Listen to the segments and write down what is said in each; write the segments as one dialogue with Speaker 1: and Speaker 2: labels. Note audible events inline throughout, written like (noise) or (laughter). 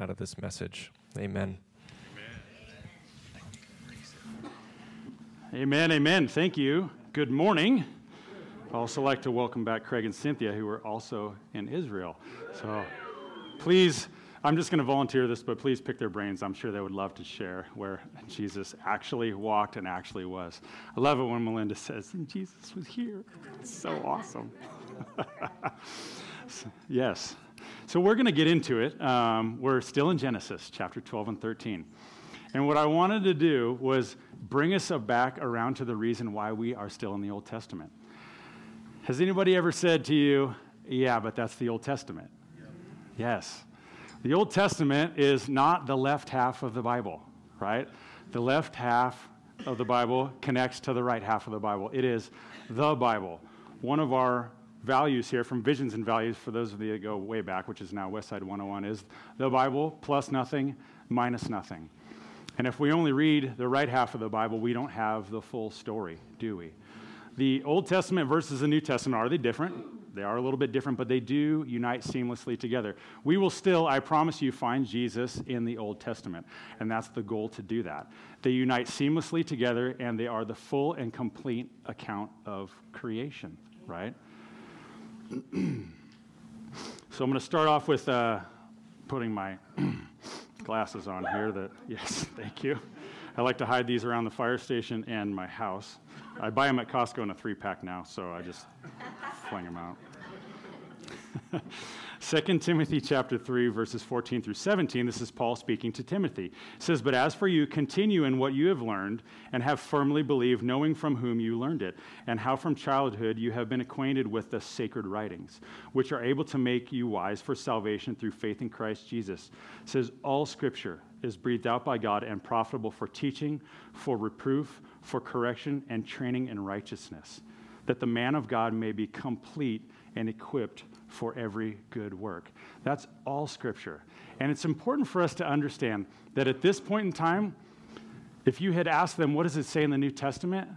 Speaker 1: out of this message. Amen.
Speaker 2: Amen, amen. Thank you. Good morning. I'd also like to welcome back Craig and Cynthia, who are also in Israel. So please, I'm just going to volunteer this, but please pick their brains. I'm sure they would love to share where Jesus actually walked and actually was. I love it when Melinda says, Jesus was here. It's so awesome. (laughs) yes. So we're going to get into it. Um, we're still in Genesis chapter 12 and 13. And what I wanted to do was bring us back around to the reason why we are still in the Old Testament. Has anybody ever said to you, yeah, but that's the Old Testament? Yep. Yes. The Old Testament is not the left half of the Bible, right? The left half of the Bible connects to the right half of the Bible. It is the Bible. One of our values here from Visions and Values, for those of you that go way back, which is now Westside 101, is the Bible plus nothing minus nothing. And if we only read the right half of the Bible, we don't have the full story, do we? The Old Testament versus the New Testament, are they different? They are a little bit different, but they do unite seamlessly together. We will still, I promise you, find Jesus in the Old Testament, and that's the goal to do that. They unite seamlessly together, and they are the full and complete account of creation, right? (clears throat) so I'm going to start off with uh, putting my (clears throat) glasses on here. That (laughs) yes, thank you. I like to hide these around the fire station and my house. I buy them at Costco in a three pack now, so I just fling them out. 2 Timothy chapter 3 verses 14 through 17 this is Paul speaking to Timothy. It says but as for you continue in what you have learned and have firmly believed knowing from whom you learned it and how from childhood you have been acquainted with the sacred writings which are able to make you wise for salvation through faith in Christ Jesus. It says all scripture is breathed out by God and profitable for teaching, for reproof, for correction and training in righteousness that the man of God may be complete and equipped for every good work. That's all scripture. And it's important for us to understand that at this point in time, if you had asked them, what does it say in the New Testament?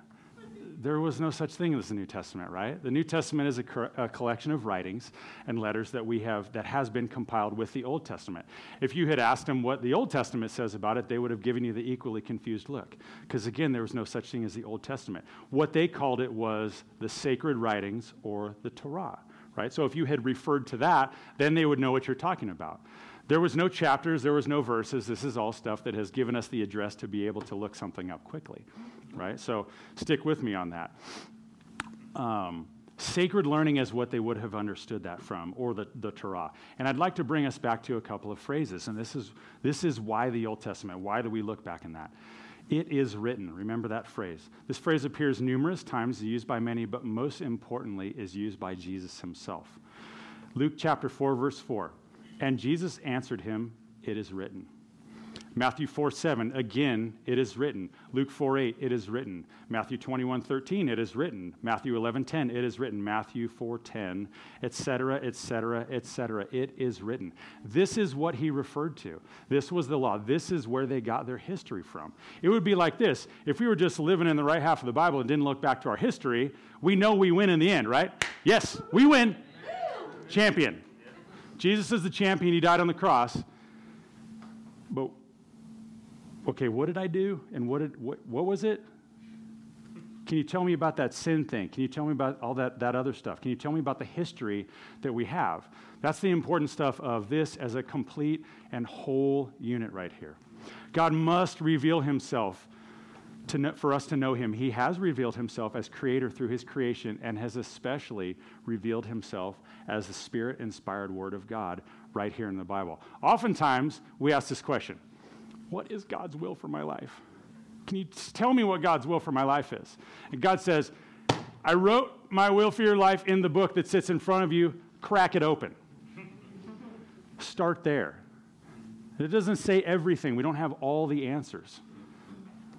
Speaker 2: There was no such thing as the New Testament, right? The New Testament is a, a, collection of writings and letters that we have that has been compiled with the Old Testament. If you had asked them what the Old Testament says about it, they would have given you the equally confused look. Because again, there was no such thing as the Old Testament. What they called it was the sacred writings or the Torah right? So if you had referred to that, then they would know what you're talking about. There was no chapters, there was no verses. This is all stuff that has given us the address to be able to look something up quickly, right? So stick with me on that. Um, sacred learning is what they would have understood that from, or the, the Torah. And I'd like to bring us back to a couple of phrases, and this is, this is why the Old Testament, why do we look back in that? It is written. Remember that phrase. This phrase appears numerous times, used by many, but most importantly, is used by Jesus himself. Luke chapter 4, verse 4. And Jesus answered him, It is written. Matthew 4 7, again, it is written. Luke 4 8, it is written. Matthew 21 13, it is written. Matthew 11 10, it is written. Matthew 4 10, etc., etc., etc. It is written. This is what he referred to. This was the law. This is where they got their history from. It would be like this if we were just living in the right half of the Bible and didn't look back to our history, we know we win in the end, right? Yes, we win. Champion. Jesus is the champion. He died on the cross. But okay, what did I do? And what, did, what, what was it? Can you tell me about that sin thing? Can you tell me about all that, that other stuff? Can you tell me about the history that we have? That's the important stuff of this as a complete and whole unit right here. God must reveal himself to know, for us to know him. He has revealed himself as creator through his creation and has especially revealed himself as the spirit inspired word of God right here in the Bible. Oftentimes, we ask this question what is God's will for my life? Can you tell me what God's will for my life is? And God says, I wrote my will for your life in the book that sits in front of you. Crack it open. Start there. It doesn't say everything, we don't have all the answers.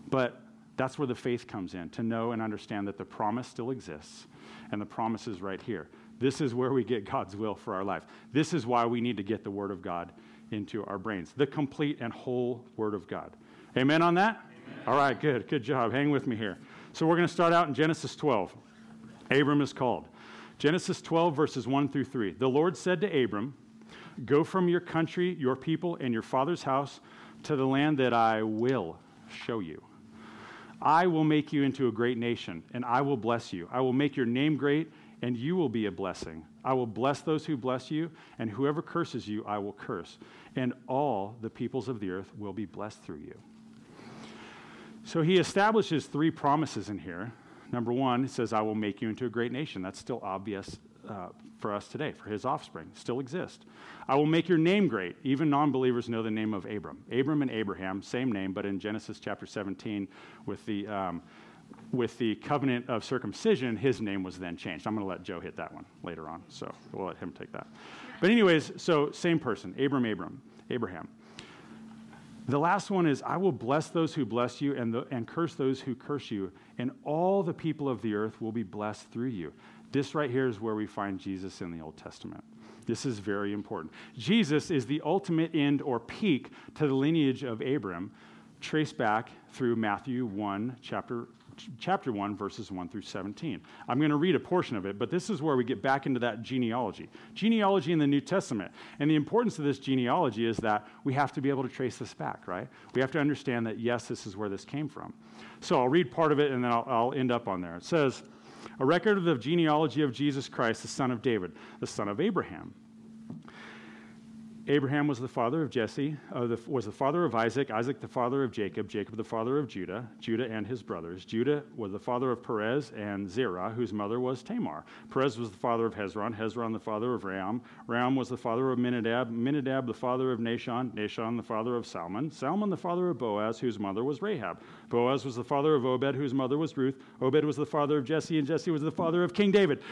Speaker 2: But that's where the faith comes in to know and understand that the promise still exists and the promise is right here. This is where we get God's will for our life. This is why we need to get the Word of God into our brains. The complete and whole Word of God. Amen on that? Amen. All right, good. Good job. Hang with me here. So we're going to start out in Genesis 12. Abram is called. Genesis 12, verses 1 through 3. The Lord said to Abram, Go from your country, your people, and your father's house to the land that I will show you. I will make you into a great nation, and I will bless you. I will make your name great, and you will be a blessing. I will bless those who bless you, and whoever curses you, I will curse. And all the peoples of the earth will be blessed through you. So he establishes three promises in here. Number one, he says, I will make you into a great nation. That's still obvious uh, for us today, for his offspring, still exist. I will make your name great. Even non believers know the name of Abram. Abram and Abraham, same name, but in Genesis chapter 17, with the, um, with the covenant of circumcision, his name was then changed. I'm going to let Joe hit that one later on, so we'll let him take that. But, anyways, so same person, Abram, Abram, Abraham. The last one is, I will bless those who bless you and, the, and curse those who curse you, and all the people of the earth will be blessed through you. This right here is where we find Jesus in the Old Testament. This is very important. Jesus is the ultimate end or peak to the lineage of Abram, traced back through Matthew 1, chapter, chapter 1, verses 1 through 17. I'm going to read a portion of it, but this is where we get back into that genealogy. Genealogy in the New Testament. And the importance of this genealogy is that we have to be able to trace this back, right? We have to understand that, yes, this is where this came from. So I'll read part of it and then I'll, I'll end up on there. It says, a record of the genealogy of Jesus Christ, the son of David, the son of Abraham. Abraham was the father of Jesse, uh, the, was the father of Isaac, Isaac the father of Jacob, Jacob the father of Judah, Judah and his brothers. Judah was the father of Perez and Zerah, whose mother was Tamar. Perez was the father of Hezron, Hezron the father of Ram, Ram was the father of Minadab, Minadab the father of Nahshon, Nahshon the father of Salmon, Salmon the father of Boaz, whose mother was Rahab. Boaz was the father of Obed, whose mother was Ruth. Obed was the father of Jesse, and Jesse was the father of King David.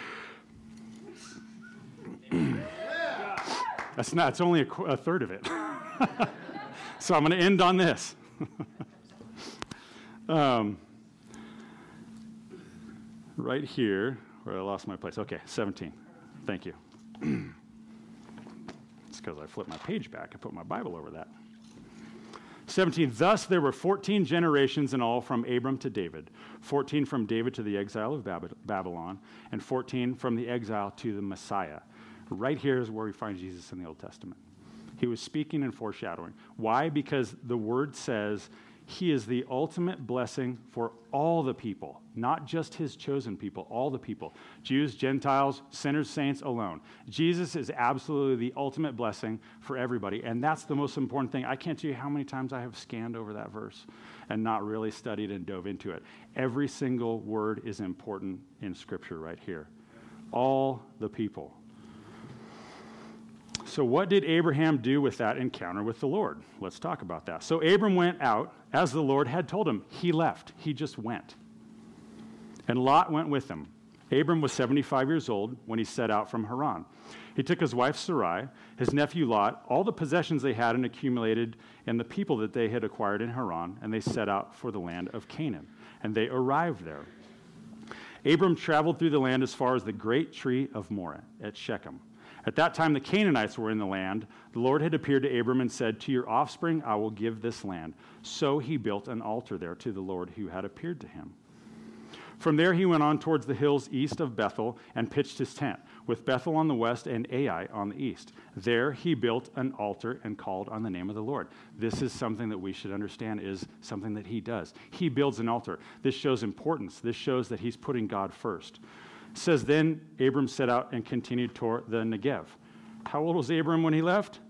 Speaker 2: That's not, it's only a, a third of it. (laughs) so I'm going to end on this. (laughs) um, right here, where I lost my place. Okay, 17. Thank you. (clears throat) it's because I flipped my page back. I put my Bible over that. 17. Thus there were 14 generations in all from Abram to David, 14 from David to the exile of Babylon, and 14 from the exile to the Messiah. Right here is where we find Jesus in the Old Testament. He was speaking and foreshadowing. Why? Because the word says he is the ultimate blessing for all the people, not just his chosen people, all the people Jews, Gentiles, sinners, saints alone. Jesus is absolutely the ultimate blessing for everybody. And that's the most important thing. I can't tell you how many times I have scanned over that verse and not really studied and dove into it. Every single word is important in Scripture right here. All the people. So, what did Abraham do with that encounter with the Lord? Let's talk about that. So, Abram went out as the Lord had told him. He left, he just went. And Lot went with him. Abram was 75 years old when he set out from Haran. He took his wife Sarai, his nephew Lot, all the possessions they had and accumulated, and the people that they had acquired in Haran, and they set out for the land of Canaan. And they arrived there. Abram traveled through the land as far as the great tree of Moreh at Shechem. At that time, the Canaanites were in the land. The Lord had appeared to Abram and said, To your offspring I will give this land. So he built an altar there to the Lord who had appeared to him. From there he went on towards the hills east of Bethel and pitched his tent, with Bethel on the west and Ai on the east. There he built an altar and called on the name of the Lord. This is something that we should understand is something that he does. He builds an altar. This shows importance. This shows that he's putting God first. It says, Then Abram set out and continued toward the Negev. How old was Abram when he left?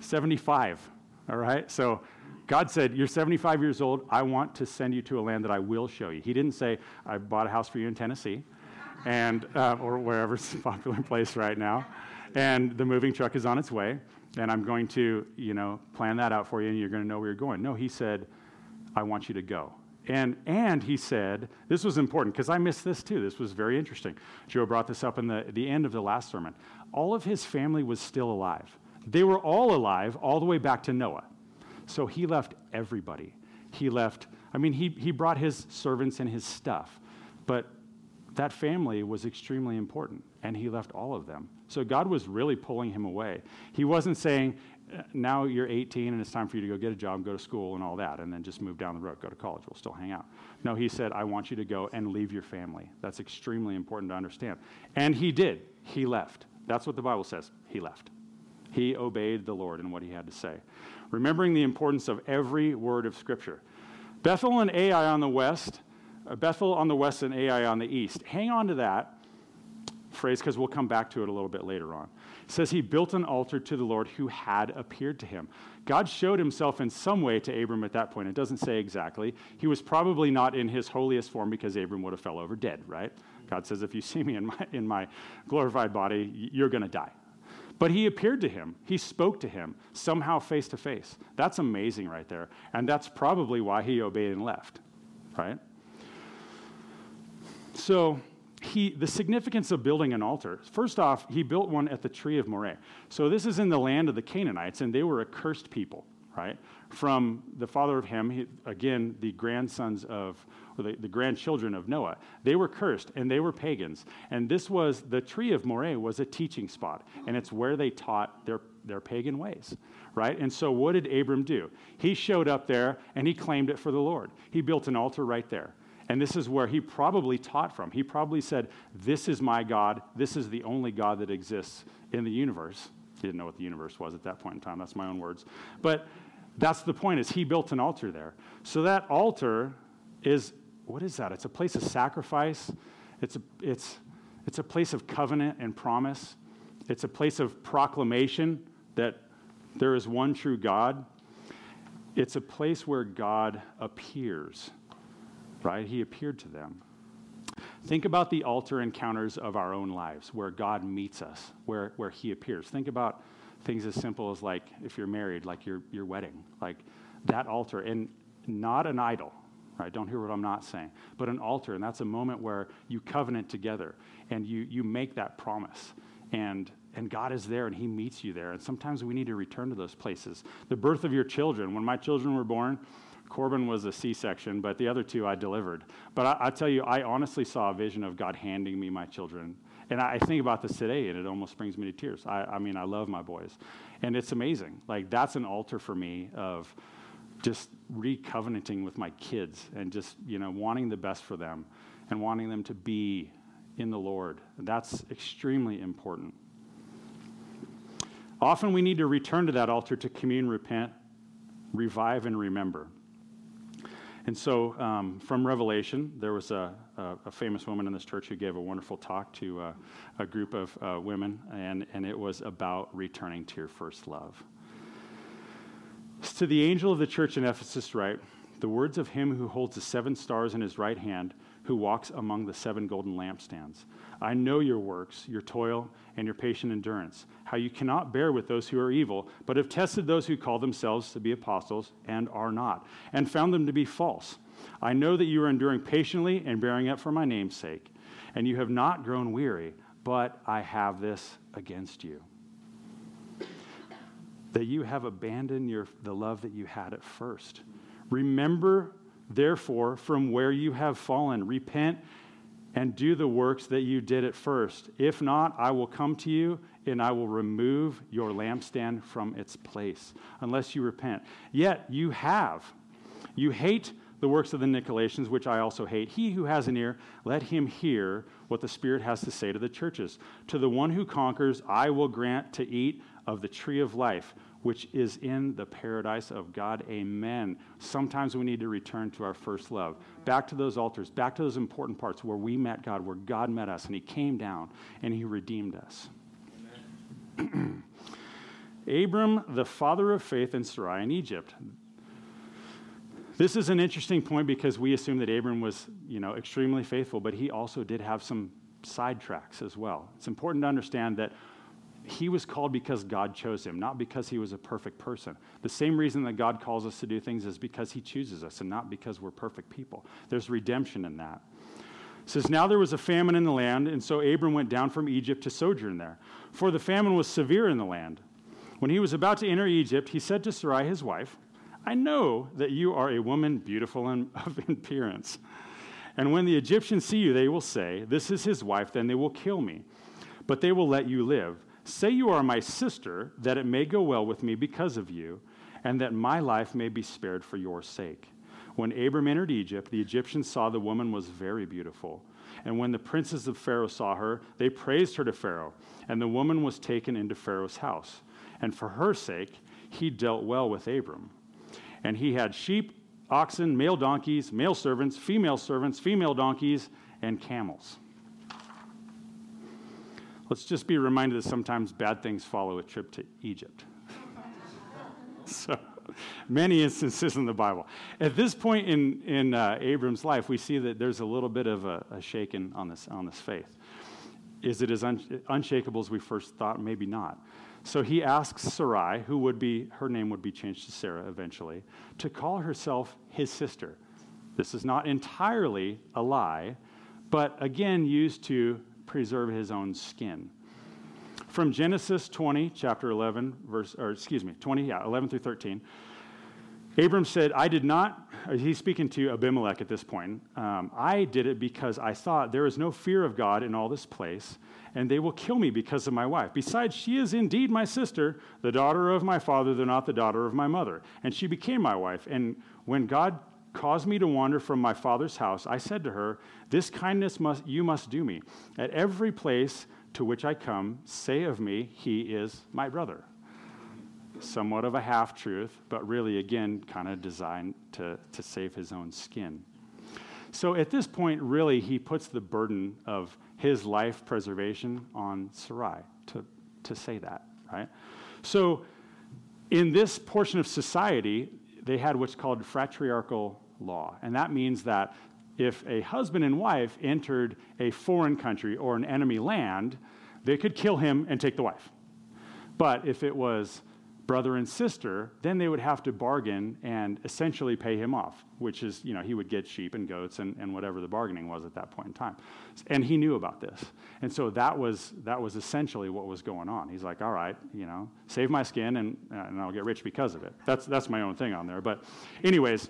Speaker 2: 75. All right? So God said, You're 75 years old. I want to send you to a land that I will show you. He didn't say, I bought a house for you in Tennessee and, uh, or wherever's a popular place right now. And the moving truck is on its way. And I'm going to, you know, plan that out for you and you're going to know where you're going. No, he said, I want you to go. And, and he said, this was important because I missed this too. This was very interesting. Joe brought this up in the, the end of the last sermon. All of his family was still alive. They were all alive all the way back to Noah. So he left everybody. He left, I mean, he, he brought his servants and his stuff, but that family was extremely important, and he left all of them. So God was really pulling him away. He wasn't saying, now you're 18 and it's time for you to go get a job, go to school, and all that, and then just move down the road, go to college. We'll still hang out. No, he said, I want you to go and leave your family. That's extremely important to understand. And he did. He left. That's what the Bible says. He left. He obeyed the Lord in what he had to say, remembering the importance of every word of Scripture. Bethel and Ai on the west, uh, Bethel on the west and Ai on the east. Hang on to that phrase because we'll come back to it a little bit later on. It says he built an altar to the Lord who had appeared to him. God showed himself in some way to Abram at that point. It doesn't say exactly. He was probably not in his holiest form because Abram would have fell over dead, right? God says, if you see me in my, in my glorified body, you're going to die. But he appeared to him. He spoke to him somehow face to face. That's amazing right there. And that's probably why he obeyed and left, right? So, he, the significance of building an altar. First off, he built one at the tree of Moreh. So this is in the land of the Canaanites, and they were a cursed people, right? From the father of Ham, he, again, the grandsons of, or the, the grandchildren of Noah. They were cursed, and they were pagans. And this was, the tree of Moreh was a teaching spot, and it's where they taught their, their pagan ways, right? And so what did Abram do? He showed up there, and he claimed it for the Lord. He built an altar right there. And this is where he probably taught from. He probably said, This is my God. This is the only God that exists in the universe. He didn't know what the universe was at that point in time. That's my own words. But that's the point is he built an altar there. So that altar is what is that? It's a place of sacrifice. It's a, it's, it's a place of covenant and promise. It's a place of proclamation that there is one true God. It's a place where God appears right? He appeared to them. Think about the altar encounters of our own lives where God meets us, where, where He appears. Think about things as simple as, like, if you're married, like your, your wedding, like that altar, and not an idol, right? Don't hear what I'm not saying, but an altar, and that's a moment where you covenant together and you, you make that promise. And, and God is there and He meets you there. And sometimes we need to return to those places. The birth of your children. When my children were born, Corbin was a C section, but the other two I delivered. But I, I, tell you, I honestly saw a vision of God handing me my children. And I, I think about this today, and it almost brings me to tears. I, I mean, I love my boys. And it's amazing. Like, that's an altar for me of just recovenanting with my kids and just, you know, wanting the best for them and wanting them to be in the Lord. That's extremely important. Often we need to return to that altar to commune, repent, revive, and remember. And so, um, from Revelation, there was a, a, a, famous woman in this church who gave a wonderful talk to uh, a group of uh, women, and, and it was about returning to your first love. To the angel of the church in Ephesus, write the words of him who holds the seven stars in his right hand, who walks among the seven golden lampstands. I know your works, your toil, and your patient endurance, how you cannot bear with those who are evil, but have tested those who call themselves to be apostles and are not, and found them to be false. I know that you are enduring patiently and bearing up for my name's sake, and you have not grown weary, but I have this against you. That you have abandoned your, the love that you had at first. Remember, therefore, from where you have fallen, repent and do the works that you did at first. If not, I will come to you and I will remove your lampstand from its place, unless you repent. Yet you have. You hate the works of the Nicolaitans, which I also hate. He who has an ear, let him hear what the Spirit has to say to the churches. To the one who conquers, I will grant to eat of the tree of life which is in the paradise of God. Amen. Sometimes we need to return to our first love. Back to those altars, back to those important parts where we met God, where God met us, and He came down and He redeemed us. (clears throat) Abram, the father of faith in Sarai in Egypt. This is an interesting point because we assume that Abram was, you know, extremely faithful, but he also did have some sidetracks as well. It's important to understand that he was called because God chose him, not because he was a perfect person. The same reason that God calls us to do things is because he chooses us and not because we're perfect people. There's redemption in that. It says, Now there was a famine in the land, and so Abram went down from Egypt to sojourn there. For the famine was severe in the land. When he was about to enter Egypt, he said to Sarai, his wife, I know that you are a woman beautiful and (laughs) of appearance. And when the Egyptians see you, they will say, This is his wife, then they will kill me. But they will let you live. Say you are my sister, that it may go well with me because of you, and that my life may be spared for your sake. When Abram entered Egypt, the Egyptians saw the woman was very beautiful. And when the princes of Pharaoh saw her, they praised her to Pharaoh, and the woman was taken into Pharaoh's house. and for her sake, he dealt well with Abram. And he had sheep, oxen, male donkeys, male servants, female servants, female donkeys, and camels. Let's just be reminded that sometimes bad things follow a trip to Egypt. (laughs) so, many instances in the Bible. At this point in, in uh, Abram's life, we see that there's a little bit of a, a shaking on this, on this faith. Is it as un- unshakable as we first thought? Maybe not. So he asks Sarai, who would be, her name would be changed to Sarah eventually, to call herself his sister. This is not entirely a lie, but again used to preserve his own skin. From Genesis 20, chapter 11, verse, or excuse me, 20, yeah, 11 through 13. Abram said, I did not, he's speaking to Abimelech at this point. Um, I did it because I thought there is no fear of God in all this place, and they will kill me because of my wife. Besides, she is indeed my sister, the daughter of my father, though not the daughter of my mother. And she became my wife. And when God caused me to wander from my father's house, I said to her, This kindness must, you must do me. At every place to which I come, say of me, He is my brother somewhat of a half truth, but really, again, kind of designed to, to save his own skin. So at this point, really, he puts the burden of his life preservation on Sarai to, to say that, right? So in this portion of society, they had what's called fratriarchal law. And that means that if a husband and wife entered a foreign country or an enemy land, they could kill him and take the wife. But if it was brother and sister, then they would have to bargain and essentially pay him off, which is, you know, he would get sheep and goats and, and whatever the bargaining was at that point in time. And he knew about this. And so that was, that was essentially what was going on. He's like, all right, you know, save my skin and, and I'll get rich because of it. That's, that's my own thing on there. But, anyways,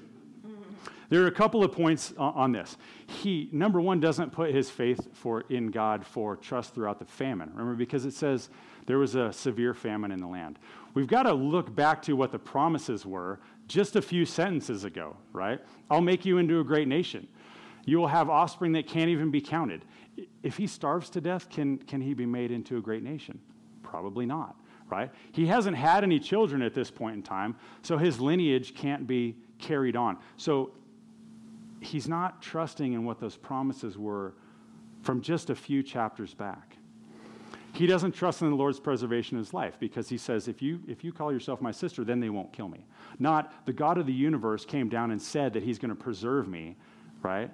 Speaker 2: there are a couple of points on this. He, number one, doesn't put his faith for, in God for trust throughout the famine. Remember, because it says there was a severe famine in the land. We've got to look back to what the promises were just a few sentences ago, right? I'll make you into a great nation. You will have offspring that can't even be counted. If he starves to death, can, can he be made into a great nation? Probably not, right? He hasn't had any children at this point in time, so his lineage can't be carried on. So he's not trusting in what those promises were from just a few chapters back. He doesn't trust in the Lord's preservation of his life because he says, if you, if you call yourself my sister, then they won't kill me. Not the God of the universe came down and said that he's going to preserve me, right?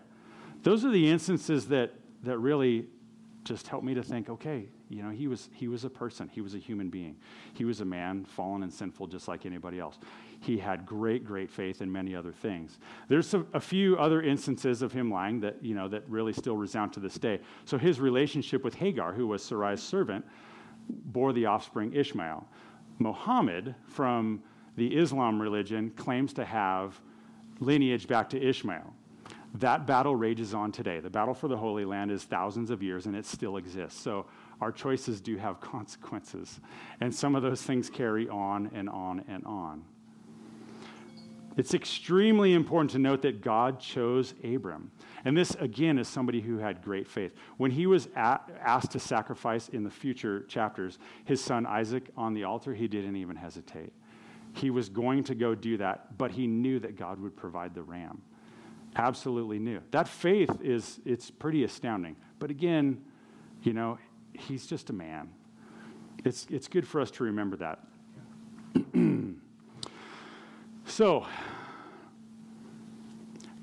Speaker 2: Those are the instances that, that really just help me to think, okay, you know, he was, he was a person, he was a human being. He was a man, fallen and sinful, just like anybody else. He had great, great faith in many other things. There's a, a few other instances of him lying that, you know, that really still resound to this day. So his relationship with Hagar, who was Sarai's servant, bore the offspring Ishmael. Muhammad, from the Islam religion, claims to have lineage back to Ishmael. That battle rages on today. The battle for the Holy Land is thousands of years and it still exists. So our choices do have (laughs) consequences. And some of those things carry on and on and on. It's extremely important to note that God chose Abram. And this, again, is somebody who had great faith. When he was at, asked to sacrifice in the future chapters his son Isaac on the altar, he didn't even hesitate. He was going to go do that, but he knew that God would provide the ram. Absolutely knew. That faith is, it's pretty astounding. But again, you know, he's just a man. It's, it's good for us to remember that. (clears throat) so,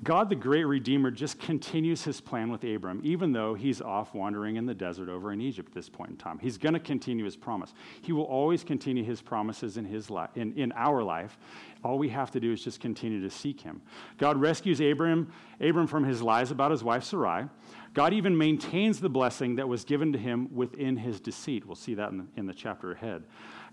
Speaker 2: God, the great Redeemer, just continues his plan with Abram, even though he's off wandering in the desert over in Egypt at this point in time. He's going to continue his promise. He will always continue his promises in, his li- in, in our life. All we have to do is just continue to seek him. God rescues Abram, Abram from his lies about his wife Sarai. God even maintains the blessing that was given to him within his deceit. We'll see that in the, in the chapter ahead.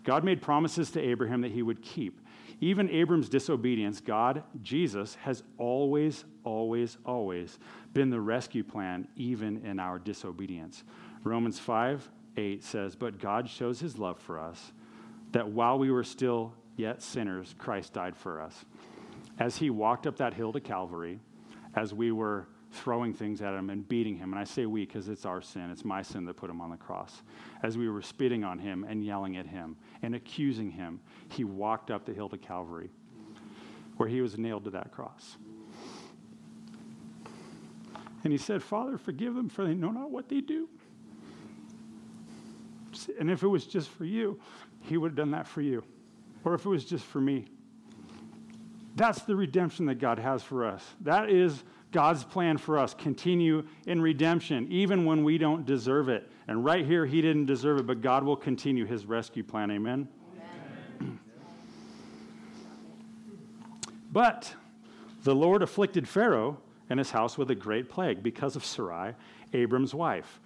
Speaker 2: God made promises to Abraham that he would keep. Even Abram's disobedience, God, Jesus, has always, always, always been the rescue plan, even in our disobedience. Romans 5 8 says, But God shows his love for us, that while we were still yet sinners, Christ died for us. As he walked up that hill to Calvary, as we were throwing things at him and beating him. And I say we because it's our sin. It's my sin that put him on the cross. As we were spitting on him and yelling at him and accusing him, he walked up the hill to Calvary where he was nailed to that cross. And he said, Father, forgive them, for they know not what they do. And if it was just for you, he would have done that for you. Or if it was just for me. That's the redemption that God has for us. That is God's plan for us. Continue in redemption, even when we don't deserve it. And right here, he didn't deserve it, but God will continue his rescue plan. Amen? Amen. but the Lord afflicted Pharaoh and his house with a great plague because of Sarai, Abram's wife.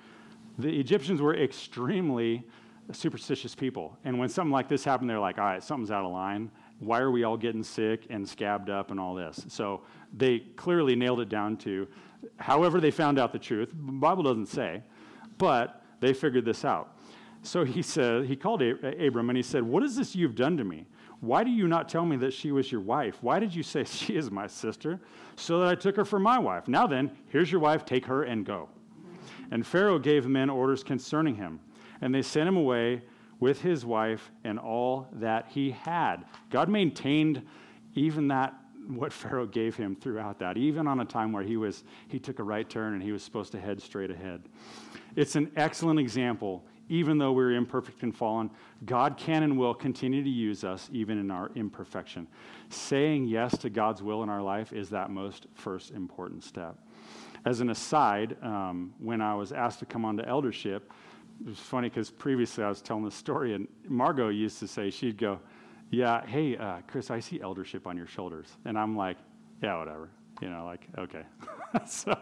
Speaker 2: The Egyptians were extremely superstitious people. And when something like this happened, they're like, all right, something's out of line. Why are we all getting sick and scabbed up and all this? So they clearly nailed it down to however they found out the truth. The Bible doesn't say, but they figured this out. So he said, he called Abram and he said, What is this you've done to me? Why do you not tell me that she was your wife? Why did you say (laughs) she is my sister? So that I took her for my wife. Now then, here's your wife, take her and go. And Pharaoh gave men orders concerning him, and they sent him away with his wife and all that he had. God maintained even that what (laughs) Pharaoh gave him throughout that, even on a time where he was he took a right turn and he was supposed to head straight ahead. It's an excellent example even though we're imperfect and fallen, God can and will continue to use us even in our imperfection. Saying yes to God's will in our life is that most first important step. As an aside, um, when I was asked to come on to eldership, it was funny because previously I was telling the story, and Margot used to say, she'd go, Yeah, hey, uh, Chris, I see eldership on your shoulders. And I'm like, Yeah, whatever. You know like okay. (laughs) So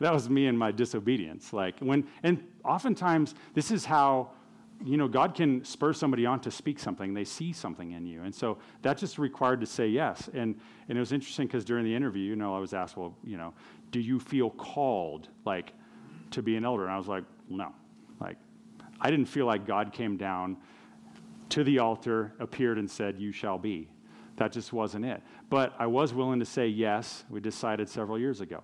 Speaker 2: that was me and my disobedience. Like when and oftentimes this is how you know god can spur somebody on to speak something. They see something in you. And so that just required to say yes. And and it was interesting because during the interview you know i was asked well you know do you feel called like to be an elder? And i was like no. Like i didn't feel like god came down to the altar appeared and said you shall be that just wasn't it. But I was willing to say yes. We decided several years ago.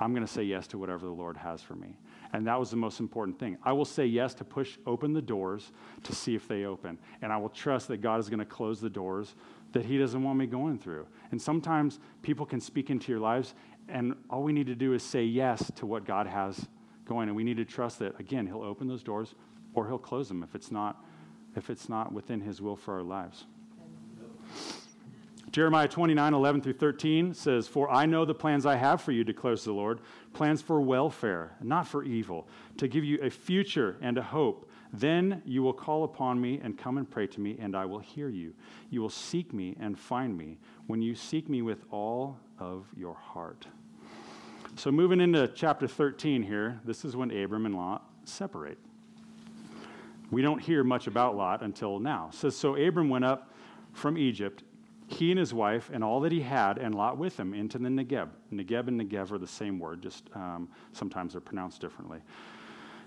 Speaker 2: I'm going to say yes to whatever the Lord has for me. And that was the most important thing. I will say yes to push open the doors to see if they open. And I will trust that God is going to close the doors that He doesn't want me going through. And sometimes people can speak into your lives, and all we need to do is say yes to what God has going. And we need to trust that, again, He'll open those doors or He'll close them if it's not, if it's not within His will for our lives. Jeremiah 29, 11 through 13 says, For I know the plans I have for you, declares the Lord, plans for welfare, not for evil, to give you a future and a hope. Then you will call upon me and come and pray to me, and I will hear you. You will seek me and find me when you seek me with all of your heart. So, moving into chapter 13 here, this is when Abram and Lot separate. We don't hear much about Lot until now. It says, So Abram went up from Egypt he and his wife and all that he had and Lot with him into the Negeb. Negeb and Negev are the same word, just um, sometimes they're pronounced differently.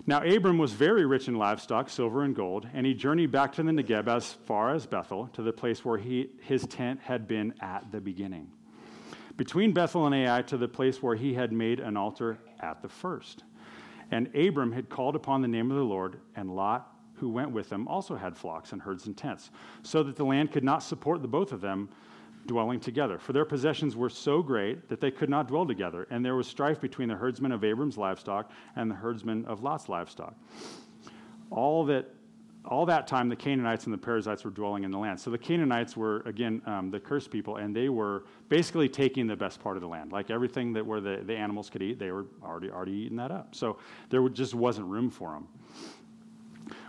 Speaker 2: Now, Abram was very rich in livestock, silver and gold, and he journeyed back to the Negeb as far as Bethel, to the place where he, his tent had been at the beginning. Between Bethel and Ai, to the place where he had made an altar at the first. And Abram had called upon the name of the Lord, and Lot who went with them also had flocks and herds and tents, so that the land could not support the both of them dwelling together. For their possessions were so great that they could not dwell together, and there was strife between the herdsmen of Abram's livestock and the herdsmen of Lot's livestock. All that all that time, the Canaanites and the Perizzites were dwelling in the land. So the Canaanites were, again, um, the cursed people, and they were basically taking the best part of the land. Like everything that where the, the animals could eat, they were already, already eating that up. So there just wasn't room for them.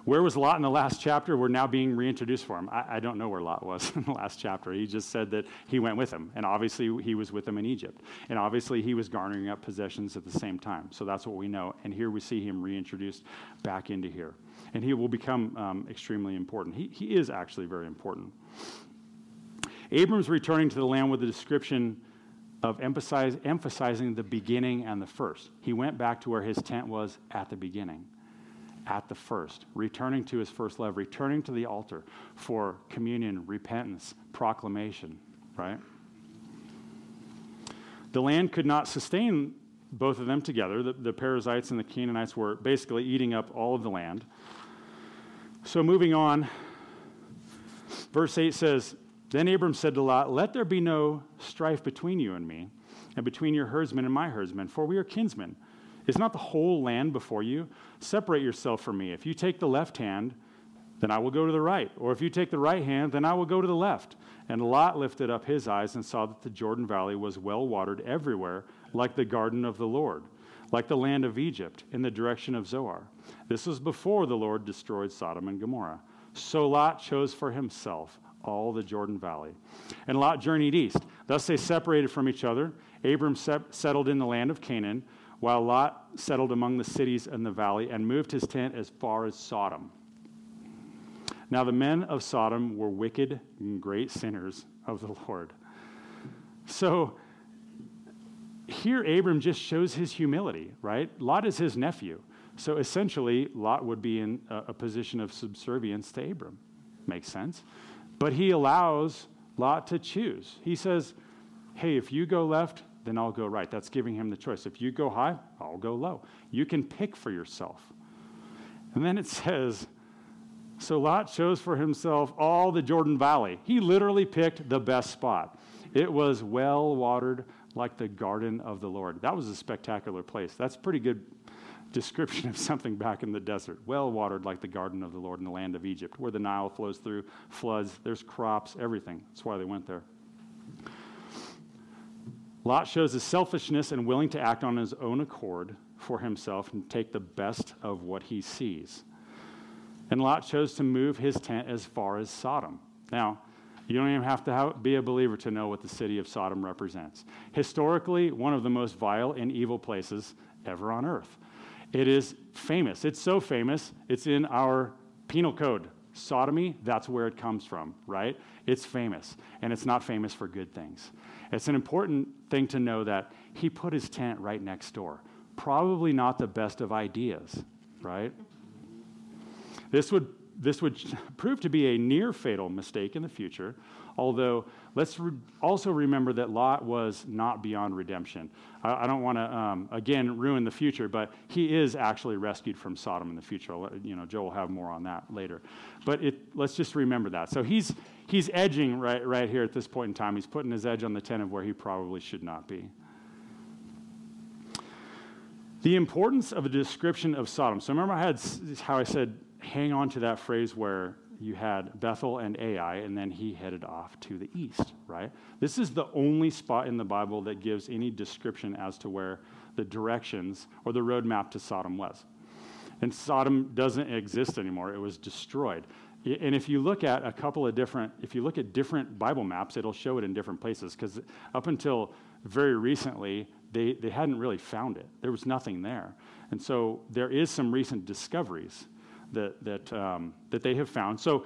Speaker 2: Where was Lot in the last chapter? We're now being reintroduced for him. I, I, don't know where Lot was (laughs) in the last chapter. He just said that he went with him, and obviously he was with them in Egypt. And obviously he was garnering up possessions at the same time. So that's what we know. And here we see him reintroduced back into here. And he will become um, extremely important. He, he is actually very important. Abram's returning to the land with a description of emphasize, emphasizing the beginning and the first. He went back to where his tent was at the beginning at the first, returning to his first love, returning to the altar for communion, repentance, proclamation, right? The land could not sustain both of them together. The, the Perizzites and the Canaanites were basically eating up all of the land. So, moving on, verse 8 says, Then Abram said to Lot, Let there be no strife between you and me, and between your herdsmen and my herdsmen, for we are kinsmen. Is not the whole land before you? Separate yourself from me. If you take the left hand, then I will go to the right. Or if you take the right hand, then I will go to the left. And Lot lifted up his eyes and saw that the Jordan Valley was well watered everywhere, like the garden of the Lord, like the land of Egypt, in the direction of Zoar. This was before the Lord destroyed Sodom and Gomorrah. So Lot chose for himself all the Jordan Valley. And Lot journeyed east. Thus they separated from each other. Abram settled in the land of Canaan, while Lot settled among the cities in the valley and moved his tent as far as Sodom. Now the men of Sodom were wicked and great sinners of the Lord. So here Abram just shows his humility, right? Lot is his nephew. So essentially, Lot would be in a, a position of subservience to Abram. Makes sense. But he allows Lot to choose. He says, hey, if you go left, then I'll go right. That's giving him the choice. If you go high, I'll go low. You can pick for yourself. And then it (laughs) says, so Lot chose for himself all the Jordan Valley. He literally picked the best spot. It was well watered like the garden of the Lord. That was a spectacular place. That's pretty good description of (laughs) something back in the desert. Well watered like the garden of the Lord in the land of Egypt, where the Nile flows through, floods, there's crops, everything. That's why they went there. Lot shows his selfishness and willing to act on his own accord for himself and take the best of what he sees. And Lot chose to move his tent as far as Sodom. Now, you don't even have to be a believer to know what the city of Sodom represents. Historically, one of the most vile and evil places ever on earth. It is famous. It's so famous, it's in our penal code. Sodomy, that's where it comes from, right? It's famous, and it's not famous for good things. It's an important thing to know that he put his tent right next door. Probably not the best of ideas, right? This would, this would (laughs) prove to be a near fatal mistake in the future, although let's re- also remember that Lot was not beyond redemption. I, I don't want to, um, again, ruin the future, but he is actually rescued from Sodom in the future. You know, Joe will have more on that later. But it, let's just remember that. So he's, he's edging right, right here at this point in time. He's putting his edge on the tent of where he probably should not be. The importance of a description of Sodom. So remember, I had how I said hang on to that phrase where you had Bethel and Ai, and then he headed off to the east, right? This is the only spot in the Bible that gives any description as to where the directions or the roadmap to Sodom was. And Sodom doesn't exist anymore, it was destroyed. And if you look at a couple of different, if you look at different Bible maps, it'll show it in different places because up until very recently, they, they hadn't really found it. There was nothing there. And so there is some recent discoveries that, that, um, that they have found. So,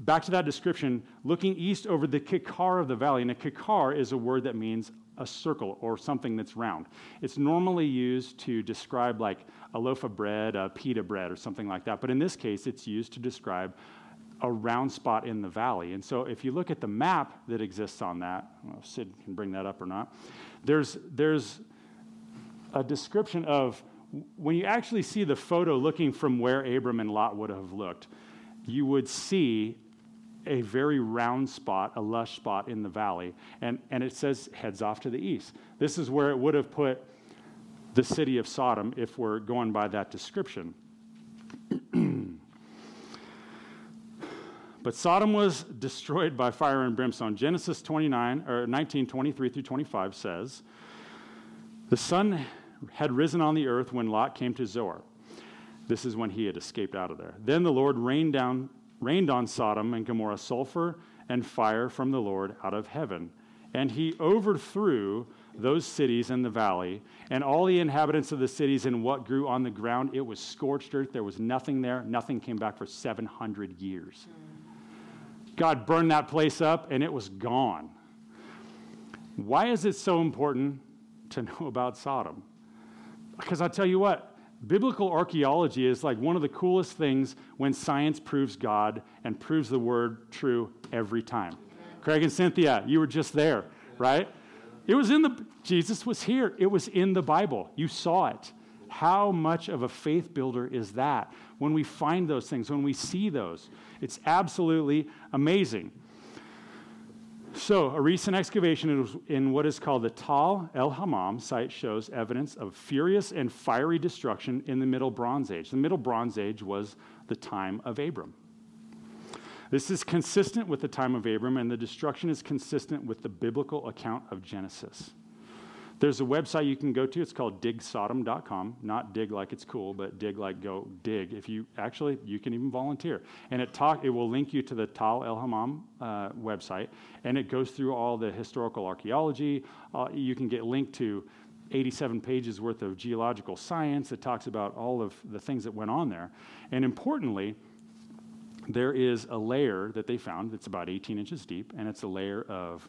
Speaker 2: back to that description, looking east over the kikar of the valley, and a kikar is a word that means a circle or something that's round. It's normally used to describe like a loaf of bread, a pita bread, or something like that. But in this case, it's used to describe a round spot in the valley. And so if you look at the map that exists on that, Sid can bring that up or not, there's, there's a description of when you actually see the photo looking from where Abram and Lot would have looked, you would see a very round spot, a lush spot in the valley, and, and it says heads off to the east. This is where it would have put the city of Sodom if we're going by that description. (clears throat) but Sodom was destroyed by fire and brimstone. Genesis 29 or 19, 23 through 25 says, The sun had risen on the earth when Lot came to Zoar. This is when he had escaped out of there. Then the Lord rained down rained on Sodom and Gomorrah sulfur and fire from the Lord out of heaven. And he overthrew those cities in the valley and all the inhabitants of the cities and what grew on the ground. It was scorched earth. There was nothing there. Nothing came back for 700 years. God burned that place up and it was gone. Why is it so important to know about Sodom? Because I'll tell you what, biblical archaeology is like one of the coolest things when science proves God and proves the word true every time. Craig and Cynthia, you were just there, right? It was in the, Jesus was here. It was in the Bible. You saw it. How much of a faith builder is that when we find those things, when we see those? It's absolutely amazing. So, a recent excavation in what is called the Tall el-Hammam site shows evidence of furious and fiery destruction in the Middle Bronze Age. The Middle Bronze Age was the time of Abram. This is consistent with the time of Abram, and the destruction is consistent with the biblical account of Genesis. There's a website you can go to. It's called digsodom.com. Not dig like it's cool, but dig like go dig. If you actually, you can even volunteer. And it talk, it will link you to the Tall el-Hammam uh, website, and it goes through all the historical archaeology. Uh, you can get linked to 87 pages worth of geological science that talks about all of the things that went on there. And importantly, there is a layer that they found that's about 18 inches deep, and it's a layer of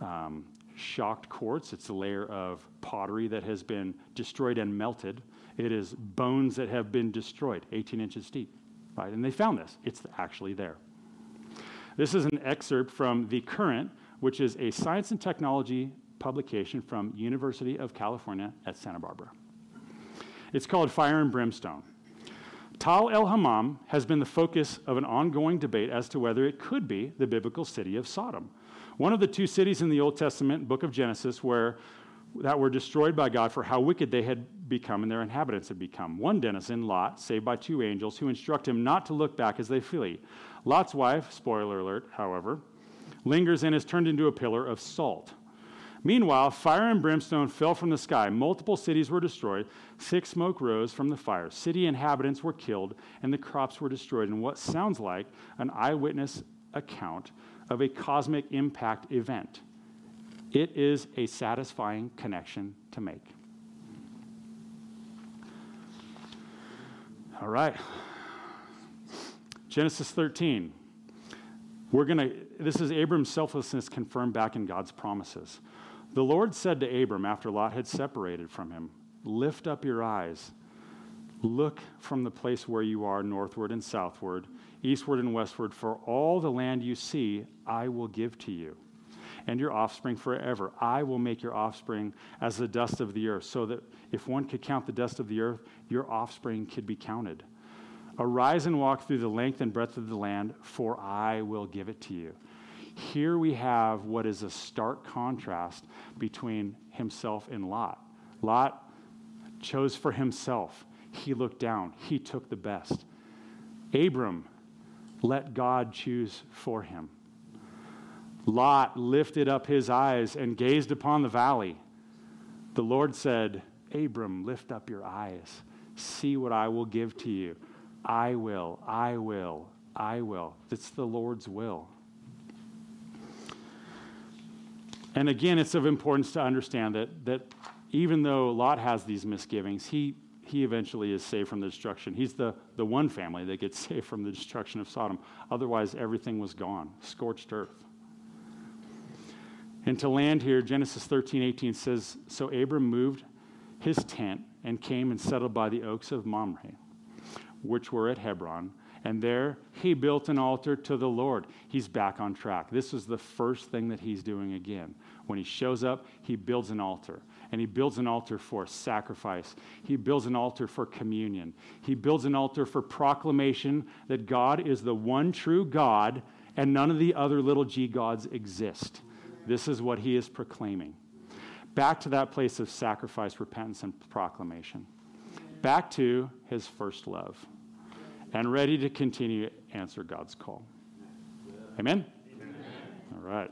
Speaker 2: um, shocked quartz. It's a layer of pottery that has been destroyed and melted. It is bones that have been destroyed, 18 inches deep. Right? And they found this. It's actually there. This is an excerpt from The Current, which is a science and technology publication from University of California at Santa Barbara. It's called Fire and Brimstone. Tall el-Hammam has been the focus of an ongoing debate as to whether it could be the biblical city of Sodom. One of the two cities in the Old Testament book of Genesis where that were destroyed by God for how wicked they had become and their inhabitants had become. One denizen, Lot, saved by two angels who instruct him not to look back as they flee. Lot's wife, spoiler alert, however, lingers and is turned into a pillar of salt. Meanwhile, fire and brimstone fell from the sky. Multiple cities were destroyed. Thick smoke rose from the fire. City inhabitants were killed, and the crops were destroyed in what sounds like an eyewitness account of a cosmic impact event. It is a satisfying connection to make. All right. Genesis 13. We're going to, this is Abram's selflessness confirmed back in God's promises. The Lord said to Abram after Lot had separated from him, Lift up your eyes, look from the place where you are northward and southward eastward and westward, for all the land you see, I will give to you, and your offspring forever. I will make your offspring as the dust of the earth, so that if one could count the dust of the earth, your offspring could be counted. Arise and walk through the length and breadth of the land, for I will give it to you. Here we have what is a stark contrast between himself and Lot. Lot chose for himself. He looked down, he took the best. Abram let God choose for him. Lot lifted up his eyes and gazed upon the valley. The Lord said, Abram, lift up your eyes. See what I will give to you. I will, I will, I will. It's the Lord's will. And again, it's of importance to understand that, that even though Lot has these misgivings, he he eventually is saved from the destruction. He's the, the one family that gets (laughs) saved from the destruction of Sodom. Otherwise, everything was gone, scorched earth. And to land here, Genesis 13, 18 says So Abram moved his tent and came and settled by the oaks of Mamre, which were at Hebron. And there he built an altar to the Lord. He's back on track. This is the first thing that he's doing again. When he shows up, he builds an altar and he builds an altar for sacrifice. He builds an altar for communion. He builds an altar for proclamation that God is the one true God and none of the other little g gods exist. This is what he is proclaiming. Back to that place of sacrifice, repentance, and proclamation. Back to his first love. And ready to continue to answer God's call. Amen? Amen. All right.